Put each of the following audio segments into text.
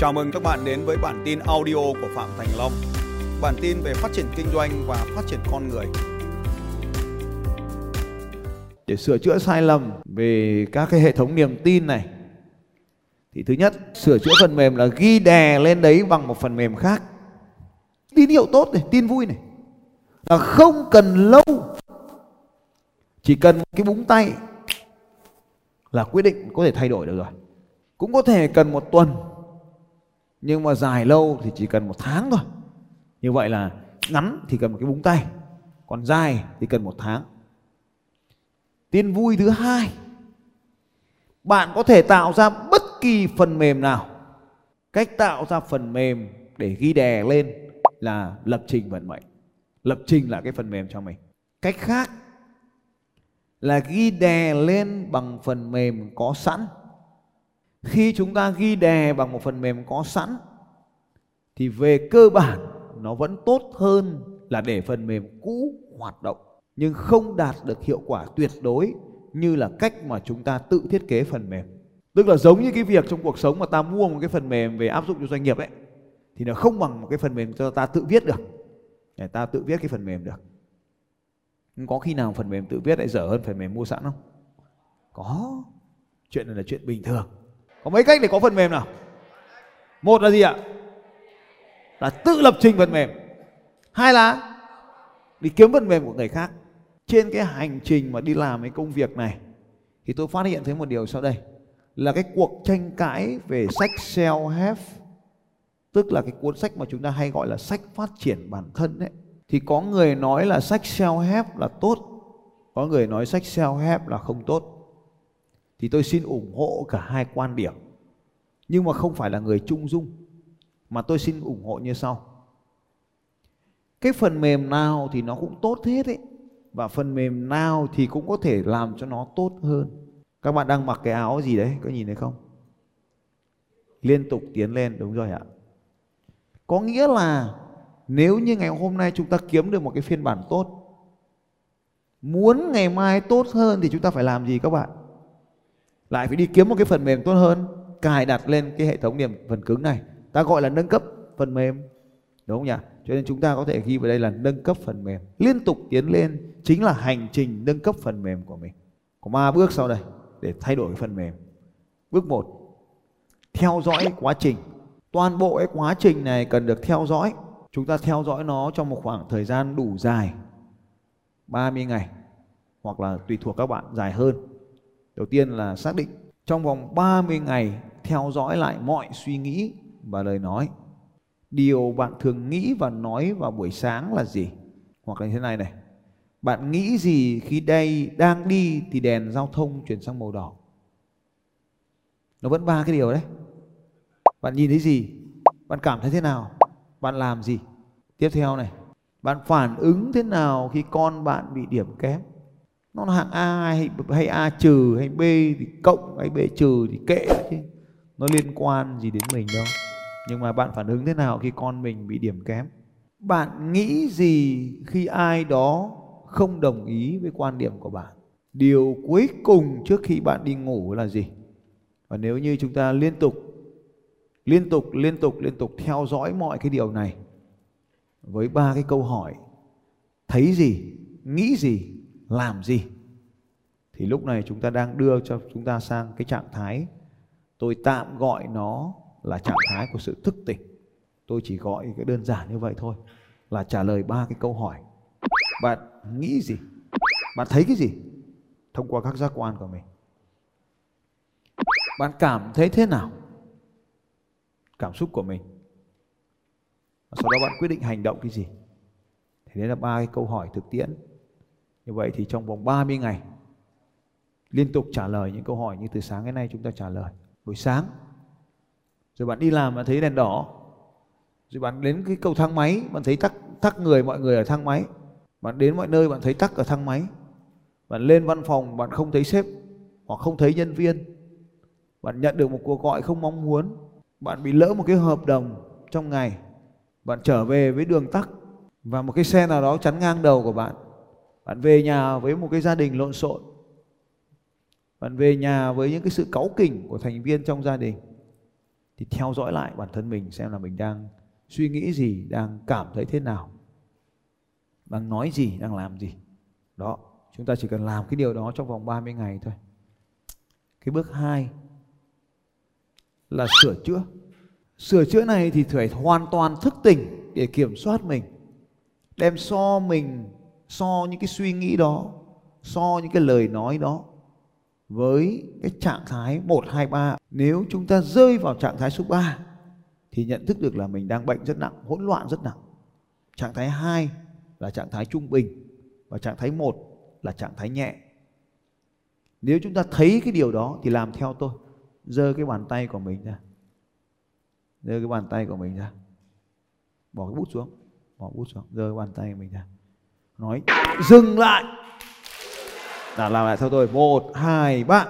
Chào mừng các bạn đến với bản tin audio của Phạm Thành Long. Bản tin về phát triển kinh doanh và phát triển con người. để sửa chữa sai lầm về các cái hệ thống niềm tin này, thì thứ nhất, sửa chữa phần mềm là ghi đè lên đấy bằng một phần mềm khác tín hiệu tốt này, tin vui này là không cần lâu, chỉ cần cái búng tay là quyết định có thể thay đổi được rồi cũng có thể cần một tuần nhưng mà dài lâu thì chỉ cần một tháng thôi. Như vậy là ngắn thì cần một cái búng tay, còn dài thì cần một tháng. Tin vui thứ hai, bạn có thể tạo ra bất kỳ phần mềm nào. Cách tạo ra phần mềm để ghi đè lên là lập trình vận mệnh. Lập trình là cái phần mềm cho mình. Cách khác là ghi đè lên bằng phần mềm có sẵn khi chúng ta ghi đè bằng một phần mềm có sẵn, thì về cơ bản nó vẫn tốt hơn là để phần mềm cũ hoạt động, nhưng không đạt được hiệu quả tuyệt đối như là cách mà chúng ta tự thiết kế phần mềm. Tức là giống như cái việc trong cuộc sống mà ta mua một cái phần mềm về áp dụng cho doanh nghiệp ấy, thì nó không bằng một cái phần mềm cho ta tự viết được. Để ta tự viết cái phần mềm được. Nhưng có khi nào phần mềm tự viết lại dở hơn phần mềm mua sẵn không? Có. Chuyện này là chuyện bình thường có mấy cách để có phần mềm nào? Một là gì ạ? Là tự lập trình phần mềm. Hai là đi kiếm phần mềm của người khác. Trên cái hành trình mà đi làm cái công việc này thì tôi phát hiện thấy một điều sau đây. Là cái cuộc tranh cãi về sách self help tức là cái cuốn sách mà chúng ta hay gọi là sách phát triển bản thân ấy, thì có người nói là sách self help là tốt có người nói sách self help là không tốt thì tôi xin ủng hộ cả hai quan điểm. Nhưng mà không phải là người trung dung, mà tôi xin ủng hộ như sau. Cái phần mềm nào thì nó cũng tốt hết ấy và phần mềm nào thì cũng có thể làm cho nó tốt hơn. Các bạn đang mặc cái áo gì đấy, có nhìn thấy không? Liên tục tiến lên, đúng rồi ạ. Có nghĩa là nếu như ngày hôm nay chúng ta kiếm được một cái phiên bản tốt, muốn ngày mai tốt hơn thì chúng ta phải làm gì các bạn? Lại phải đi kiếm một cái phần mềm tốt hơn, cài đặt lên cái hệ thống điểm phần cứng này. Ta gọi là nâng cấp phần mềm, đúng không nhỉ? Cho nên chúng ta có thể ghi vào đây là nâng cấp phần mềm. Liên tục tiến lên chính là hành trình nâng cấp phần mềm của mình. Có ba bước sau đây để thay đổi phần mềm. Bước một, theo dõi quá trình. Toàn bộ cái quá trình này cần được theo dõi. Chúng ta theo dõi nó trong một khoảng thời gian đủ dài 30 ngày, hoặc là tùy thuộc các bạn, dài hơn đầu tiên là xác định trong vòng 30 ngày theo dõi lại mọi suy nghĩ và lời nói. Điều bạn thường nghĩ và nói vào buổi sáng là gì? Hoặc là như thế này này. Bạn nghĩ gì khi đây đang đi thì đèn giao thông chuyển sang màu đỏ? Nó vẫn ba cái điều đấy. Bạn nhìn thấy gì? Bạn cảm thấy thế nào? Bạn làm gì? Tiếp theo này. Bạn phản ứng thế nào khi con bạn bị điểm kém? Nó là hạng A hay, hay A trừ hay B thì cộng hay B trừ thì kệ chứ. Nó liên quan gì đến mình đâu. Nhưng mà bạn phản ứng thế nào khi con mình bị điểm kém? Bạn nghĩ gì khi ai đó không đồng ý với quan điểm của bạn? Điều cuối cùng trước khi bạn đi ngủ là gì? Và nếu như chúng ta liên tục liên tục liên tục liên tục theo dõi mọi cái điều này với ba cái câu hỏi thấy gì nghĩ gì làm gì? Thì lúc này chúng ta đang đưa cho chúng ta sang cái trạng thái, tôi tạm gọi nó là trạng thái của sự thức tỉnh. Tôi chỉ gọi cái đơn giản như vậy thôi, là trả lời ba cái câu hỏi. Bạn nghĩ gì? Bạn thấy cái gì thông qua các giác quan của mình? Bạn cảm thấy thế nào? Cảm xúc của mình. Sau đó bạn quyết định hành động cái gì? Thì đấy là ba cái câu hỏi thực tiễn như vậy thì trong vòng 30 ngày, liên tục trả lời những câu hỏi như từ sáng đến nay chúng ta trả lời. Buổi sáng, rồi bạn đi làm mà thấy đèn đỏ, rồi bạn đến cái cầu thang máy, bạn thấy tắc tắc người, mọi người ở thang máy. Bạn đến mọi nơi bạn thấy tắc ở thang máy. Bạn lên văn phòng, bạn không thấy sếp hoặc không thấy nhân viên. Bạn nhận được một cuộc gọi không mong muốn. Bạn bị lỡ một cái hợp đồng trong ngày. Bạn trở về với đường tắc và một cái xe nào đó chắn ngang đầu của bạn bạn về nhà với một cái gia đình lộn xộn. Bạn về nhà với những cái sự cáu kỉnh của thành viên trong gia đình. Thì theo dõi lại bản thân mình xem là mình đang suy nghĩ gì, đang cảm thấy thế nào. Đang nói gì, đang làm gì. Đó, chúng ta chỉ cần làm cái điều đó trong vòng 30 ngày thôi. Cái bước 2 là sửa chữa. Sửa chữa này thì phải hoàn toàn thức tỉnh để kiểm soát mình. Đem so mình so những cái suy nghĩ đó so những cái lời nói đó với cái trạng thái 1, 2, 3 nếu chúng ta rơi vào trạng thái số 3 thì nhận thức được là mình đang bệnh rất nặng, hỗn loạn rất nặng. Trạng thái 2 là trạng thái trung bình và trạng thái 1 là trạng thái nhẹ. Nếu chúng ta thấy cái điều đó thì làm theo tôi. Giơ cái bàn tay của mình ra. Giơ cái bàn tay của mình ra. Bỏ cái bút xuống. Bỏ bút xuống. Giơ cái bàn tay của mình ra. Nói dừng lại. là làm lại theo tôi. Một, hai, ba.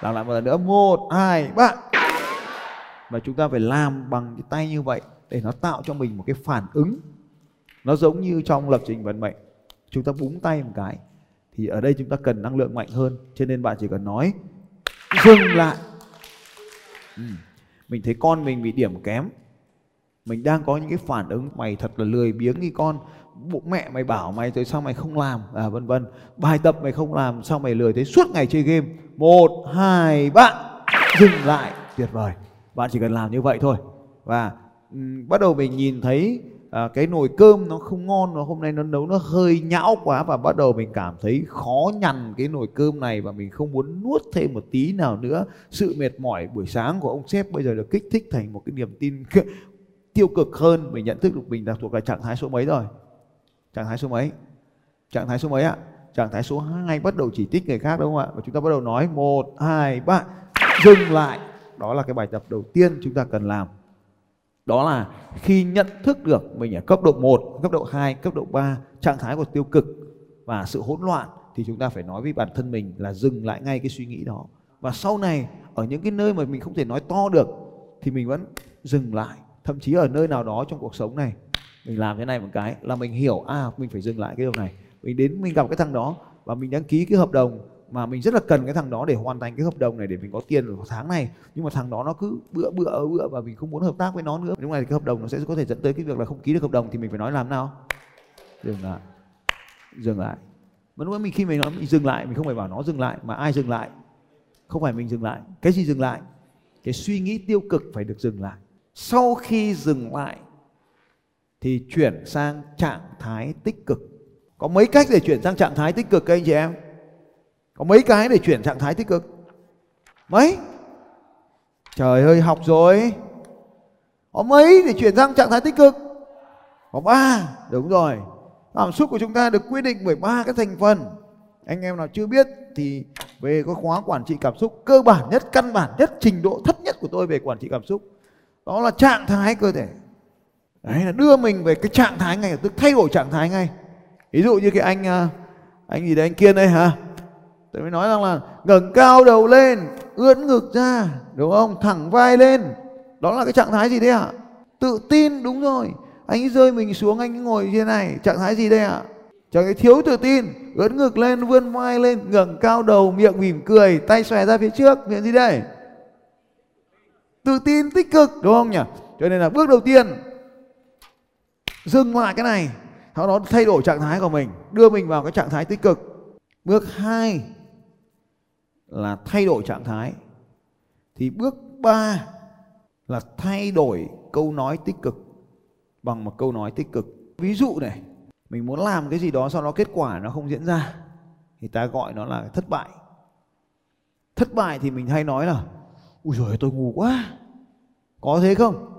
Làm lại một lần nữa. Một, hai, ba. Và chúng ta phải làm bằng cái tay như vậy để nó tạo cho mình một cái phản ứng. Nó giống như trong lập trình vận mệnh. Chúng ta búng tay một cái. Thì ở đây chúng ta cần năng lượng mạnh hơn. Cho nên bạn chỉ cần nói dừng lại. Ừ. Mình thấy con mình bị điểm kém. Mình đang có những cái phản ứng mày thật là lười biếng như con bố mẹ mày bảo mày tại sao mày không làm? À vân vân. Bài tập mày không làm sao mày lười thế? Suốt ngày chơi game. Một hai ba dừng lại. Tuyệt vời. Bạn chỉ cần làm như vậy thôi. Và um, bắt đầu mình nhìn thấy à, cái nồi cơm nó không ngon nó hôm nay nó nấu nó hơi nhão quá và bắt đầu mình cảm thấy khó nhằn cái nồi cơm này và mình không muốn nuốt thêm một tí nào nữa. Sự mệt mỏi buổi sáng của ông sếp bây giờ được kích thích thành một cái niềm tin tiêu cực hơn. Mình nhận thức được mình đã thuộc là trạng thái số mấy rồi trạng thái số mấy? Trạng thái số mấy ạ? Trạng thái số 2 bắt đầu chỉ trích người khác đúng không ạ? Và chúng ta bắt đầu nói một hai ba. Dừng lại. Đó là cái bài tập đầu tiên chúng ta cần làm. Đó là khi nhận thức được mình ở cấp độ 1, cấp độ 2, cấp độ 3 trạng thái của tiêu cực và sự hỗn loạn thì chúng ta phải nói với bản thân mình là dừng lại ngay cái suy nghĩ đó. Và sau này ở những cái nơi mà mình không thể nói to được thì mình vẫn dừng lại. Thậm chí ở nơi nào đó trong cuộc sống này mình làm thế này một cái là mình hiểu à mình phải dừng lại cái điều này. Mình đến, mình gặp cái thằng đó và mình đăng ký cái hợp đồng mà mình rất là cần cái thằng đó để hoàn thành cái hợp đồng này để mình có tiền vào tháng này. Nhưng mà thằng đó nó cứ bữa bữa bữa và mình không muốn hợp tác với nó nữa. Lúc này cái hợp đồng nó sẽ có thể dẫn tới cái việc là không ký được hợp đồng thì mình phải nói làm nào? Dừng lại. Dừng lại. Mà lúc mình, khi mình nói mình dừng lại, mình không phải bảo nó dừng lại mà ai dừng lại? Không phải mình dừng lại. Cái gì dừng lại? Cái suy nghĩ tiêu cực phải được dừng lại. Sau khi dừng lại thì chuyển sang trạng thái tích cực. Có mấy cách để chuyển sang trạng thái tích cực các anh chị em? Có mấy cái để chuyển trạng thái tích cực? Mấy? Trời ơi học rồi. Có mấy để chuyển sang trạng thái tích cực? Có ba, đúng rồi. Cảm xúc của chúng ta được quyết định bởi ba cái thành phần. Anh em nào chưa biết thì về cái khóa quản trị cảm xúc cơ bản nhất, căn bản nhất, trình độ thấp nhất của tôi về quản trị cảm xúc. Đó là trạng thái cơ thể đấy, là đưa mình về cái trạng thái ngay, tức thay đổi trạng thái ngay. Ví dụ như cái anh à, anh gì đấy, anh kiên đây hả? Tôi mới nói rằng là ngẩng cao đầu lên, ưỡn ngực ra, đúng không? Thẳng vai lên. Đó là cái trạng thái gì đấy ạ? Tự tin, đúng rồi. Anh rơi mình xuống, anh ngồi như thế này, trạng thái gì đây ạ? Trạng thái thiếu tự tin, ưỡn ngực lên, vươn vai lên, ngẩng cao đầu, miệng mỉm cười, tay xòe ra phía trước, miệng gì đây? Tự tin, tích cực, đúng không nhỉ? Cho nên là bước đầu tiên dừng lại cái này. Sau đó thay đổi trạng thái của mình, đưa mình vào cái trạng thái tích cực. Bước hai là thay đổi trạng thái. Thì bước ba là thay đổi câu nói tích cực bằng một câu nói tích cực. Ví dụ này, mình muốn làm cái gì đó sau đó kết quả nó không diễn ra, thì ta gọi nó là thất bại. Thất bại thì mình hay nói là ui rồi tôi ngu quá. Có thế không?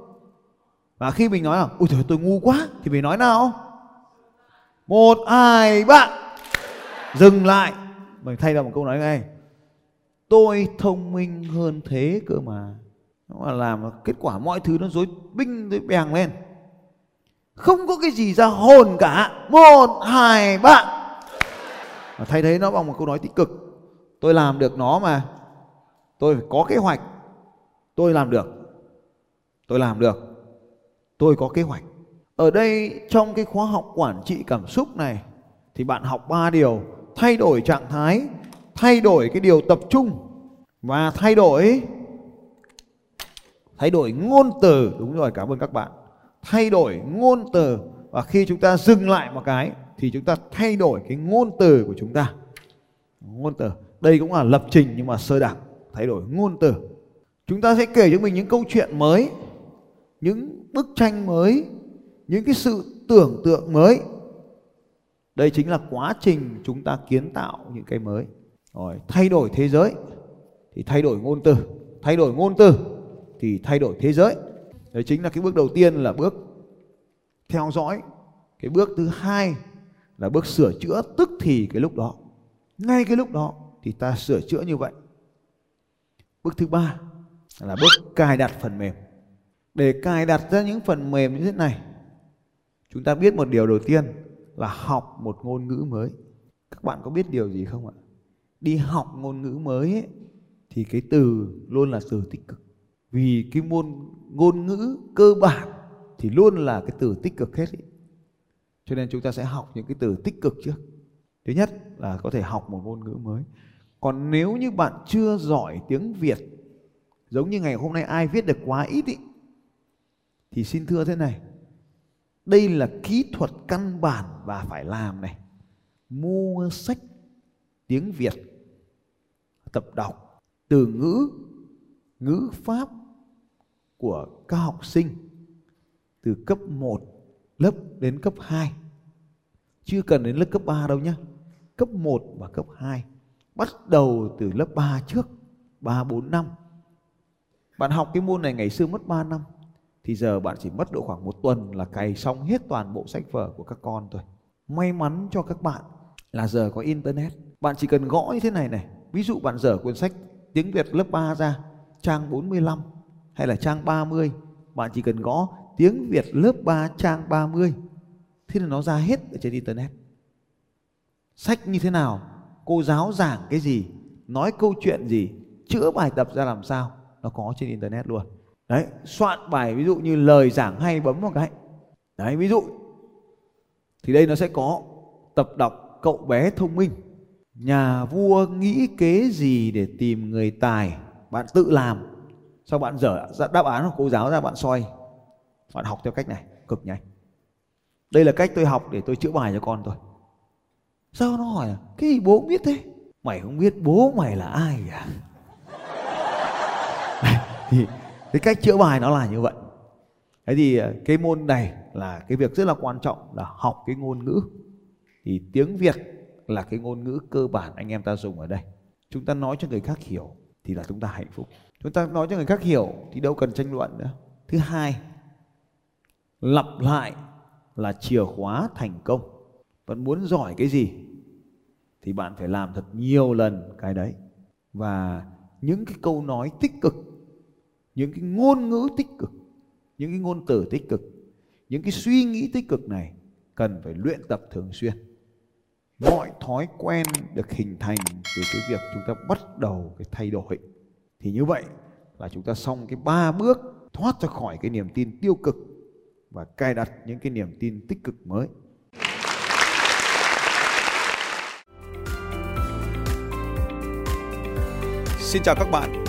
Và khi mình nói là ui trời tôi ngu quá, thì mình nói nào? Một, hai, ba. Dừng lại. Mình thay ra một câu nói ngay. Tôi thông minh hơn thế cơ mà. Nó là làm kết quả mọi thứ nó rối binh dối bèng lên. Không có cái gì ra hồn cả. Một, hai, ba. Và thay thế nó bằng một câu nói tích cực. Tôi làm được nó mà. Tôi phải có kế hoạch. Tôi làm được. Tôi làm được tôi có kế hoạch. Ở đây, trong cái khóa học quản trị cảm xúc này, thì bạn học ba điều. Thay đổi trạng thái, thay đổi cái điều tập trung. Và thay đổi thay đổi ngôn từ. Đúng rồi, cảm ơn các bạn. Thay đổi ngôn từ. Và khi chúng ta dừng lại một cái, thì chúng ta thay đổi cái ngôn từ của chúng ta. Ngôn từ. Đây cũng là lập trình nhưng mà sơ đẳng. Thay đổi ngôn từ. Chúng ta sẽ kể cho mình những câu chuyện mới những bức tranh mới, những cái sự tưởng tượng mới. Đây chính là quá trình chúng ta kiến tạo những cái mới. Rồi, thay đổi thế giới thì thay đổi ngôn từ. Thay đổi ngôn từ thì thay đổi thế giới. Đấy chính là cái bước đầu tiên là bước theo dõi. Cái bước thứ hai là bước sửa chữa, tức thì cái lúc đó. Ngay cái lúc đó thì ta sửa chữa như vậy. Bước thứ ba là bước cài đặt phần mềm để cài đặt ra những phần mềm như thế này chúng ta biết một điều đầu tiên là học một ngôn ngữ mới. Các bạn có biết điều gì không ạ? Đi học ngôn ngữ mới ấy, thì cái từ luôn là từ tích cực. Vì cái môn ngôn ngữ cơ bản thì luôn là cái từ tích cực hết ý. cho nên chúng ta sẽ học những cái từ tích cực trước. Thứ nhất là có thể học một ngôn ngữ mới. Còn nếu như bạn chưa giỏi tiếng việt giống như ngày hôm nay ai viết được quá ít ý, thì xin thưa thế này, đây là kỹ thuật căn bản và phải làm này. Mua sách, tiếng việt, tập đọc, từ ngữ ngữ pháp của các học sinh từ cấp 1 lớp đến cấp 2 chưa cần đến lớp cấp 3 đâu nhé cấp 1 và cấp 2 bắt đầu từ lớp 3 trước 3 4 năm. Bạn học cái môn này ngày xưa mất 3 năm thì giờ bạn chỉ mất độ khoảng một tuần là cày xong hết toàn bộ sách vở của các con thôi. May mắn cho các bạn là giờ có internet. Bạn chỉ cần gõ như thế này này. Ví dụ bạn dở cuốn sách tiếng Việt lớp 3 ra, trang 45 hay là trang 30 bạn chỉ cần gõ tiếng Việt lớp 3 trang 30 thế là nó ra hết ở trên internet. Sách như thế nào? Cô giáo giảng cái gì? Nói câu chuyện gì? Chữa bài tập ra làm sao? Nó có trên internet luôn đấy, soạn bài, ví dụ như lời giảng hay bấm một cái. Đấy, ví dụ. Thì đây nó sẽ có tập đọc cậu bé thông minh. Nhà vua nghĩ kế gì để tìm người tài bạn tự làm? Sau bạn dở? Dạ, đáp án của cô giáo ra bạn soi. Bạn học theo cách này, cực nhanh. Đây là cách tôi học để tôi chữa bài cho con tôi. Sao nó hỏi à? cái gì bố biết thế. Mày không biết bố mày là ai à? Thì cái cách chữa bài nó là như vậy. Thế thì ờ, cái môn này là cái việc rất là quan trọng, là học cái ngôn ngữ. Thì tiếng việt là cái ngôn ngữ cơ bản anh em ta dùng ở đây. Chúng ta nói cho người khác hiểu thì là chúng ta hạnh phúc. Chúng ta nói cho người khác hiểu thì đâu cần tranh luận nữa. Thứ hai, lặp lại là chìa khóa thành công. Bạn muốn giỏi cái gì thì bạn phải làm thật nhiều lần cái đấy. Và những cái câu nói tích cực những cái ngôn ngữ tích cực, những cái ngôn từ tích cực, những cái suy nghĩ tích cực này cần phải luyện tập thường xuyên. Mọi thói quen được hình thành từ cái việc chúng ta bắt đầu cái thay đổi. Thì như vậy là chúng ta xong cái ba bước thoát ra khỏi cái niềm tin tiêu cực và cài đặt những cái niềm tin tích cực mới. Xin chào các bạn